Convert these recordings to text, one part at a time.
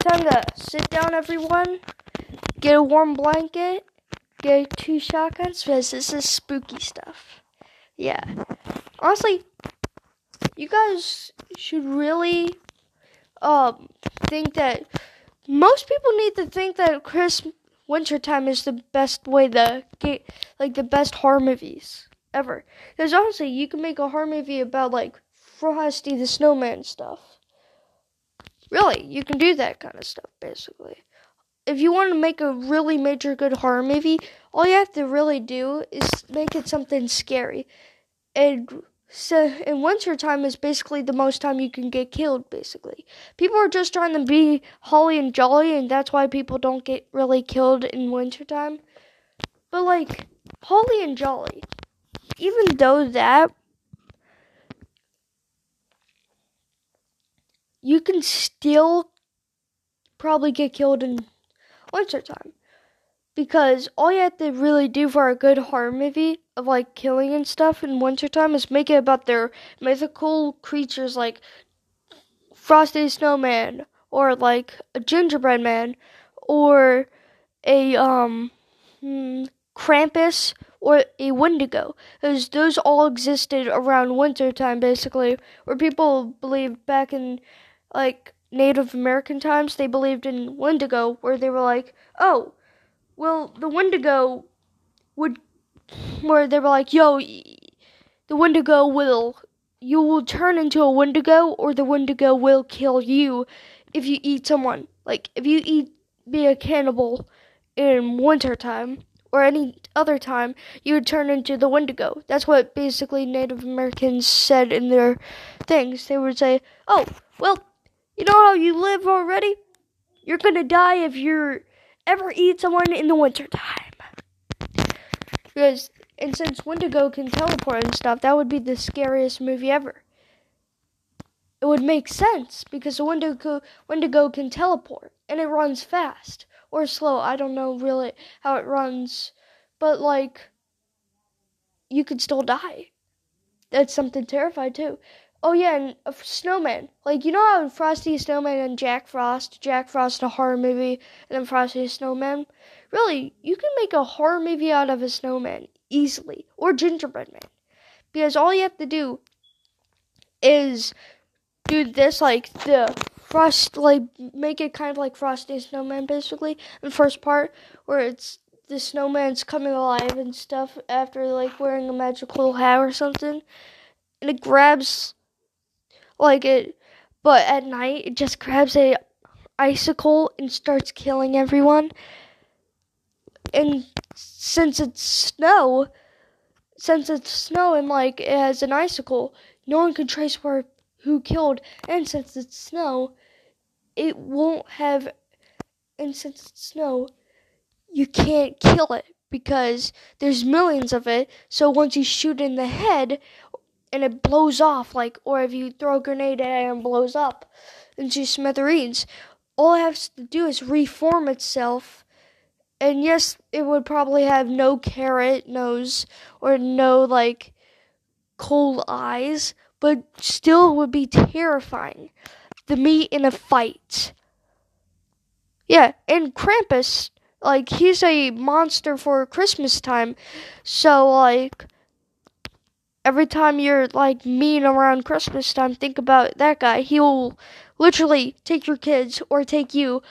time to sit down, everyone. Get a warm blanket. Get two shotguns because this is spooky stuff. Yeah. Honestly, you guys should really um think that most people need to think that Chris wintertime is the best way to get like the best horror movies ever. Because honestly, you can make a horror movie about like Frosty the Snowman stuff. Really, you can do that kind of stuff basically. If you want to make a really major good horror movie, all you have to really do is make it something scary. And so in winter time is basically the most time you can get killed basically. People are just trying to be holly and jolly and that's why people don't get really killed in winter time. But like holly and jolly. Even though that you can still probably get killed in winter time because all you have to really do for a good horror movie of like killing and stuff in wintertime is make it about their mythical creatures like Frosty Snowman or like a gingerbread man or a um hmm, Krampus or a Wendigo. Because those all existed around wintertime basically, where people believed back in like Native American times, they believed in Wendigo, where they were like, oh, well, the Wendigo would, where they were like, yo, the Wendigo will, you will turn into a Wendigo, or the Wendigo will kill you if you eat someone. Like, if you eat, be a cannibal in winter time or any other time, you would turn into the Wendigo. That's what basically Native Americans said in their things. They would say, oh, well, you know how you live already? You're gonna die if you're ever eat someone in the wintertime. Because and since Wendigo can teleport and stuff, that would be the scariest movie ever. It would make sense because the Wendigo Wendigo can teleport and it runs fast or slow. I don't know really how it runs, but like you could still die. That's something terrifying too. Oh yeah, and uh, a snowman. Like you know how Frosty the Snowman and Jack Frost, Jack Frost a horror movie, and then Frosty the Snowman. Really, you can make a horror movie out of a snowman easily, or Gingerbread Man, because all you have to do is do this like the Frost, like make it kind of like Frosty the Snowman, basically. The first part where it's the snowman's coming alive and stuff after like wearing a magical hat or something, and it grabs like it but at night it just grabs a icicle and starts killing everyone. And since it's snow since it's snow and like it has an icicle no one can trace where who killed. And since it's snow it won't have and since it's snow you can't kill it because there's millions of it. So once you shoot in the head and it blows off, like, or if you throw a grenade at it and blows up into smithereens, all it has to do is reform itself. And yes, it would probably have no carrot nose or no, like, cold eyes, but still would be terrifying. The meat in a fight. Yeah, and Krampus, like, he's a monster for Christmas time. So, like, every time you're like mean around Christmas time, think about that guy. He will literally take your kids or take you,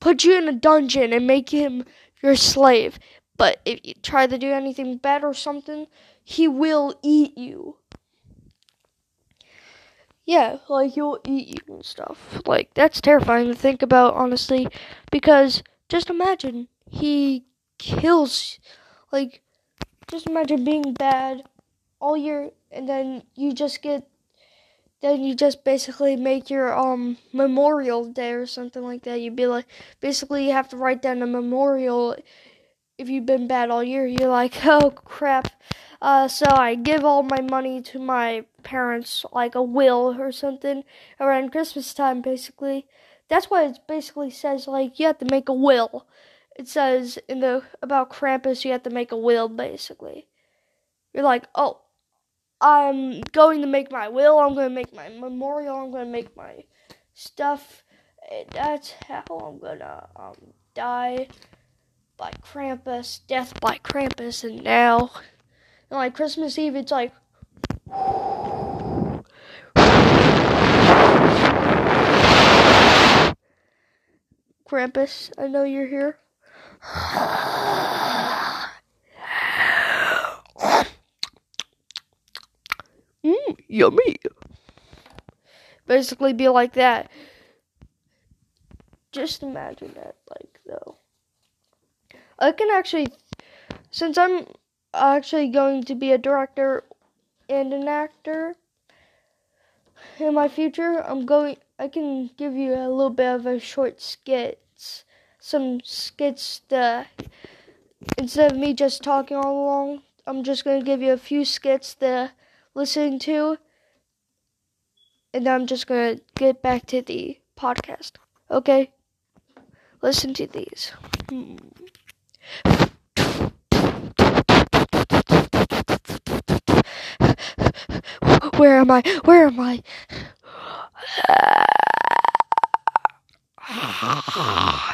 put you in a dungeon and make him your slave. But if you try to do anything bad or something, he will eat you. Yeah, like he'll eat you and stuff. Like that's terrifying to think about, honestly, because just imagine he kills. Like, just imagine being bad all year and then you just get then you just basically make your um memorial day or something like that. You'd be like basically you have to write down a memorial if you've been bad all year. You're like, oh crap. Uh, so I give all my money to my parents, like a will or something, around Christmas time, basically. That's what it basically says. Like you have to make a will. It says in the about Krampus, you have to make a will, basically. You're like, oh, I'm going to make my will, I'm going to make my memorial, I'm going to make my stuff, that's how I'm gonna um, die by Krampus, death by Krampus, and now, and like Christmas Eve, it's like. Krampus, I know you're here. yummy. Basically, be like that. Just imagine that, like, though. I can actually, since I'm actually going to be a director and an actor in my future, I'm going, I can give you a little bit of a short skits, some skits that, instead of me just talking all along, I'm just going to give you a few skits to listen to, and I'm just going to get back to the podcast. Okay? Listen to these. Where am I? Where am I?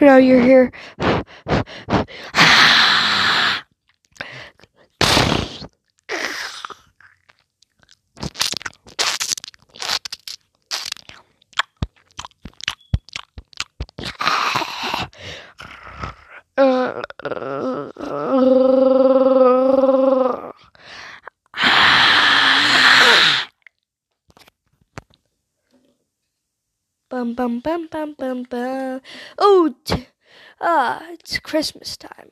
now you're here. Bum bum bum bum bum bum. Oh, t- ah, it's Christmas time.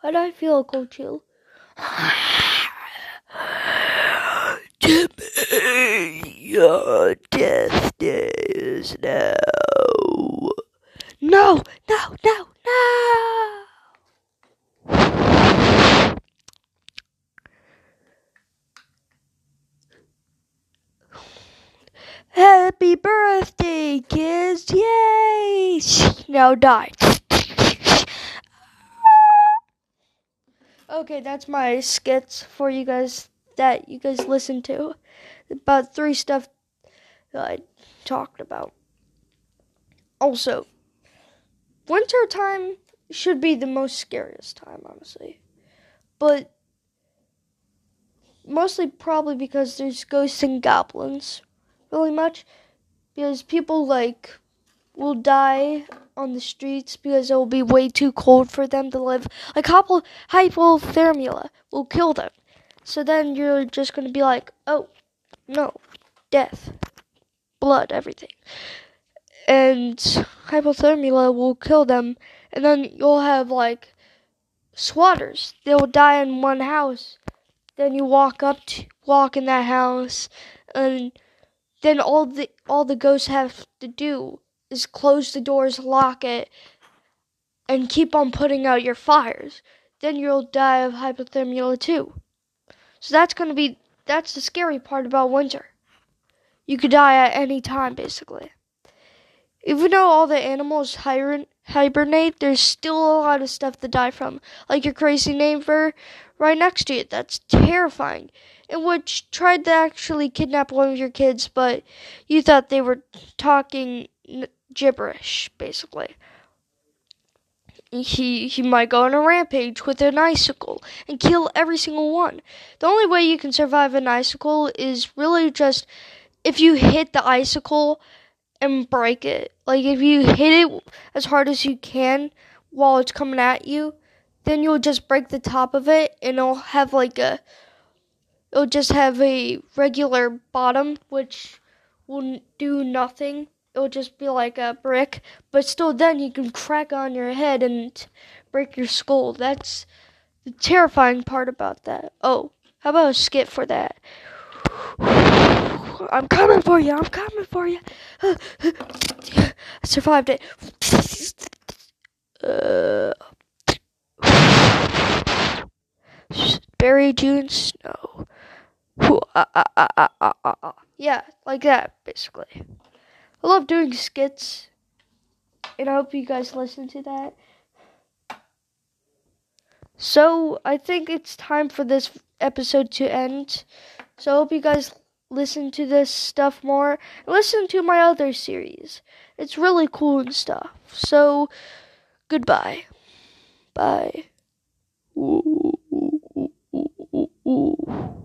Why do I feel a cold chill? Timmy, your death is now. No, no, no, no. Happy birthday, kids! Yay! Now die. Okay, that's my skits for you guys that you guys listen to. About three stuff that I talked about. Also, winter time should be the most scariest time, honestly. But mostly probably because there's ghosts and goblins really much because people like will die on the streets because it will be way too cold for them to live. Like hypo- hypothermia will kill them. So then you're just going to be like, "Oh, no. Death. Blood, everything." And hypothermia will kill them and then you'll have like swatters. They'll die in one house. Then you walk up to walk in that house and then all the all the ghosts have to do is close the doors, lock it, and keep on putting out your fires. Then you'll die of hypothermia too. So that's gonna be that's the scary part about winter. You could die at any time basically. Even though all the animals hibernate, there's still a lot of stuff to die from. Like your crazy neighbor right next to you. That's terrifying in which tried to actually kidnap one of your kids, but you thought they were talking gibberish, basically. He he might go on a rampage with an icicle and kill every single one. The only way you can survive an icicle is really just if you hit the icicle and break it. Like if you hit it as hard as you can while it's coming at you, then you'll just break the top of it and it'll have like a it'll just have a regular bottom, which will do nothing. It'll just be like a brick, but still, then you can crack on your head and break your skull. That's the terrifying part about that. Oh, how about a skit for that? I'm coming for you. I'm coming for you. I survived it. Uh, Barry June Snow. Ah, ah, ah, yeah, like that, basically. I love doing skits, and I hope you guys listen to that. So I think it's time for this episode to end. So I hope you guys listen to this stuff more. Listen to my other series. It's really cool and stuff. So goodbye. Bye. Ooh,